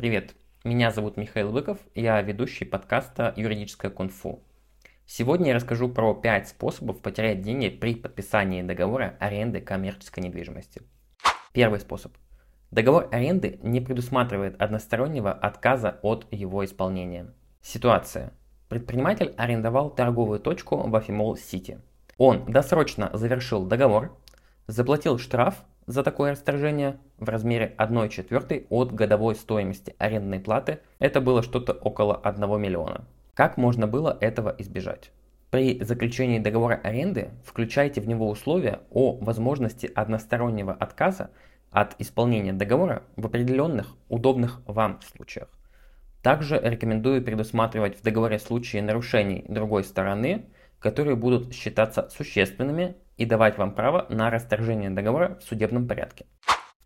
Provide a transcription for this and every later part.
Привет, меня зовут Михаил Быков, я ведущий подкаста «Юридическое кунг-фу». Сегодня я расскажу про 5 способов потерять деньги при подписании договора аренды коммерческой недвижимости. Первый способ. Договор аренды не предусматривает одностороннего отказа от его исполнения. Ситуация. Предприниматель арендовал торговую точку в Афимол-Сити. Он досрочно завершил договор, заплатил штраф за такое расторжение в размере 1 четвертой от годовой стоимости арендной платы. Это было что-то около 1 миллиона. Как можно было этого избежать? При заключении договора аренды включайте в него условия о возможности одностороннего отказа от исполнения договора в определенных удобных вам случаях. Также рекомендую предусматривать в договоре случаи нарушений другой стороны, которые будут считаться существенными и давать вам право на расторжение договора в судебном порядке.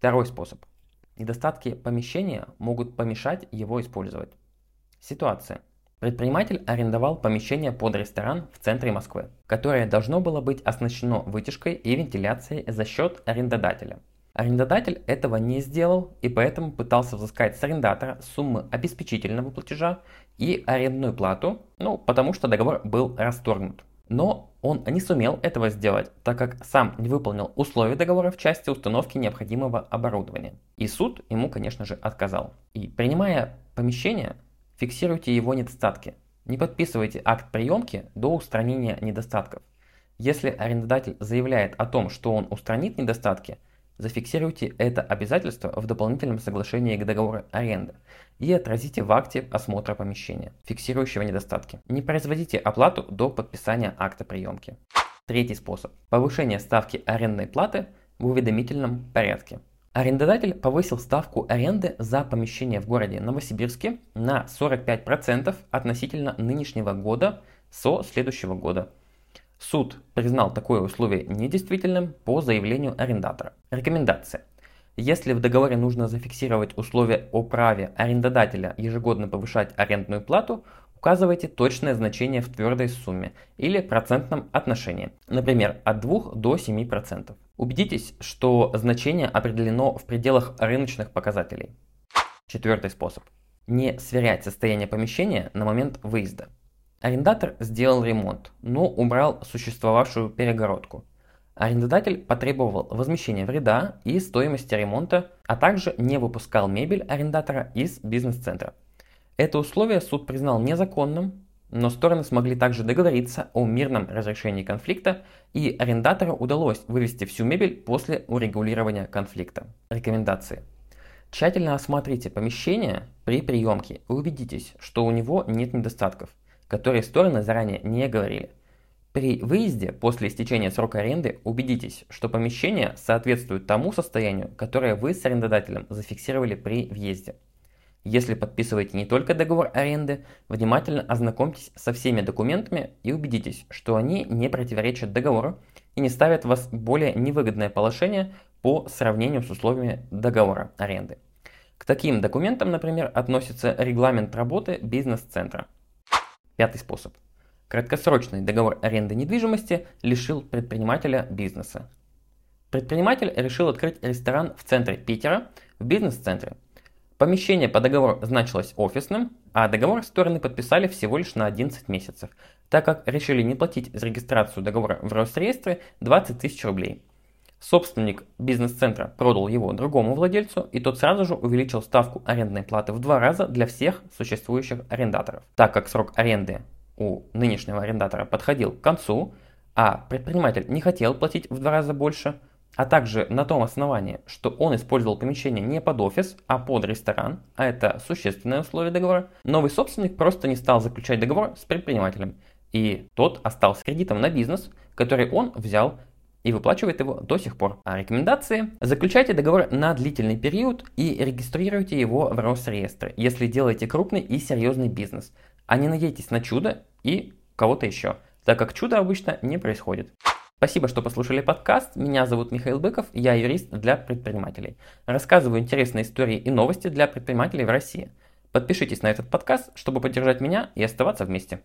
Второй способ. Недостатки помещения могут помешать его использовать. Ситуация. Предприниматель арендовал помещение под ресторан в центре Москвы, которое должно было быть оснащено вытяжкой и вентиляцией за счет арендодателя. Арендодатель этого не сделал и поэтому пытался взыскать с арендатора суммы обеспечительного платежа и арендную плату, ну, потому что договор был расторгнут. Но он не сумел этого сделать, так как сам не выполнил условия договора в части установки необходимого оборудования. И суд ему, конечно же, отказал. И принимая помещение, фиксируйте его недостатки. Не подписывайте акт приемки до устранения недостатков. Если арендодатель заявляет о том, что он устранит недостатки – Зафиксируйте это обязательство в дополнительном соглашении к договору аренды и отразите в акте осмотра помещения, фиксирующего недостатки. Не производите оплату до подписания акта приемки. Третий способ. Повышение ставки арендной платы в уведомительном порядке. Арендодатель повысил ставку аренды за помещение в городе Новосибирске на 45% относительно нынешнего года со следующего года. Суд признал такое условие недействительным по заявлению арендатора. Рекомендация. Если в договоре нужно зафиксировать условие о праве арендодателя ежегодно повышать арендную плату, указывайте точное значение в твердой сумме или процентном отношении, например, от 2 до 7%. Убедитесь, что значение определено в пределах рыночных показателей. Четвертый способ. Не сверять состояние помещения на момент выезда. Арендатор сделал ремонт, но убрал существовавшую перегородку. Арендодатель потребовал возмещения вреда и стоимости ремонта, а также не выпускал мебель арендатора из бизнес-центра. Это условие суд признал незаконным, но стороны смогли также договориться о мирном разрешении конфликта, и арендатору удалось вывести всю мебель после урегулирования конфликта. Рекомендации. Тщательно осмотрите помещение при приемке и убедитесь, что у него нет недостатков – которые стороны заранее не говорили. При выезде после истечения срока аренды убедитесь, что помещение соответствует тому состоянию, которое вы с арендодателем зафиксировали при въезде. Если подписываете не только договор аренды, внимательно ознакомьтесь со всеми документами и убедитесь, что они не противоречат договору и не ставят вас в более невыгодное положение по сравнению с условиями договора аренды. К таким документам, например, относится регламент работы бизнес-центра. Пятый способ. Краткосрочный договор аренды недвижимости лишил предпринимателя бизнеса. Предприниматель решил открыть ресторан в центре Питера, в бизнес-центре. Помещение по договору значилось офисным, а договор стороны подписали всего лишь на 11 месяцев, так как решили не платить за регистрацию договора в Росреестре 20 тысяч рублей. Собственник бизнес-центра продал его другому владельцу, и тот сразу же увеличил ставку арендной платы в два раза для всех существующих арендаторов. Так как срок аренды у нынешнего арендатора подходил к концу, а предприниматель не хотел платить в два раза больше, а также на том основании, что он использовал помещение не под офис, а под ресторан, а это существенное условие договора, новый собственник просто не стал заключать договор с предпринимателем, и тот остался кредитом на бизнес, который он взял и выплачивает его до сих пор. А рекомендации? Заключайте договор на длительный период и регистрируйте его в Росреестре, если делаете крупный и серьезный бизнес, а не надейтесь на чудо и кого-то еще, так как чудо обычно не происходит. Спасибо, что послушали подкаст. Меня зовут Михаил Быков, я юрист для предпринимателей. Рассказываю интересные истории и новости для предпринимателей в России. Подпишитесь на этот подкаст, чтобы поддержать меня и оставаться вместе.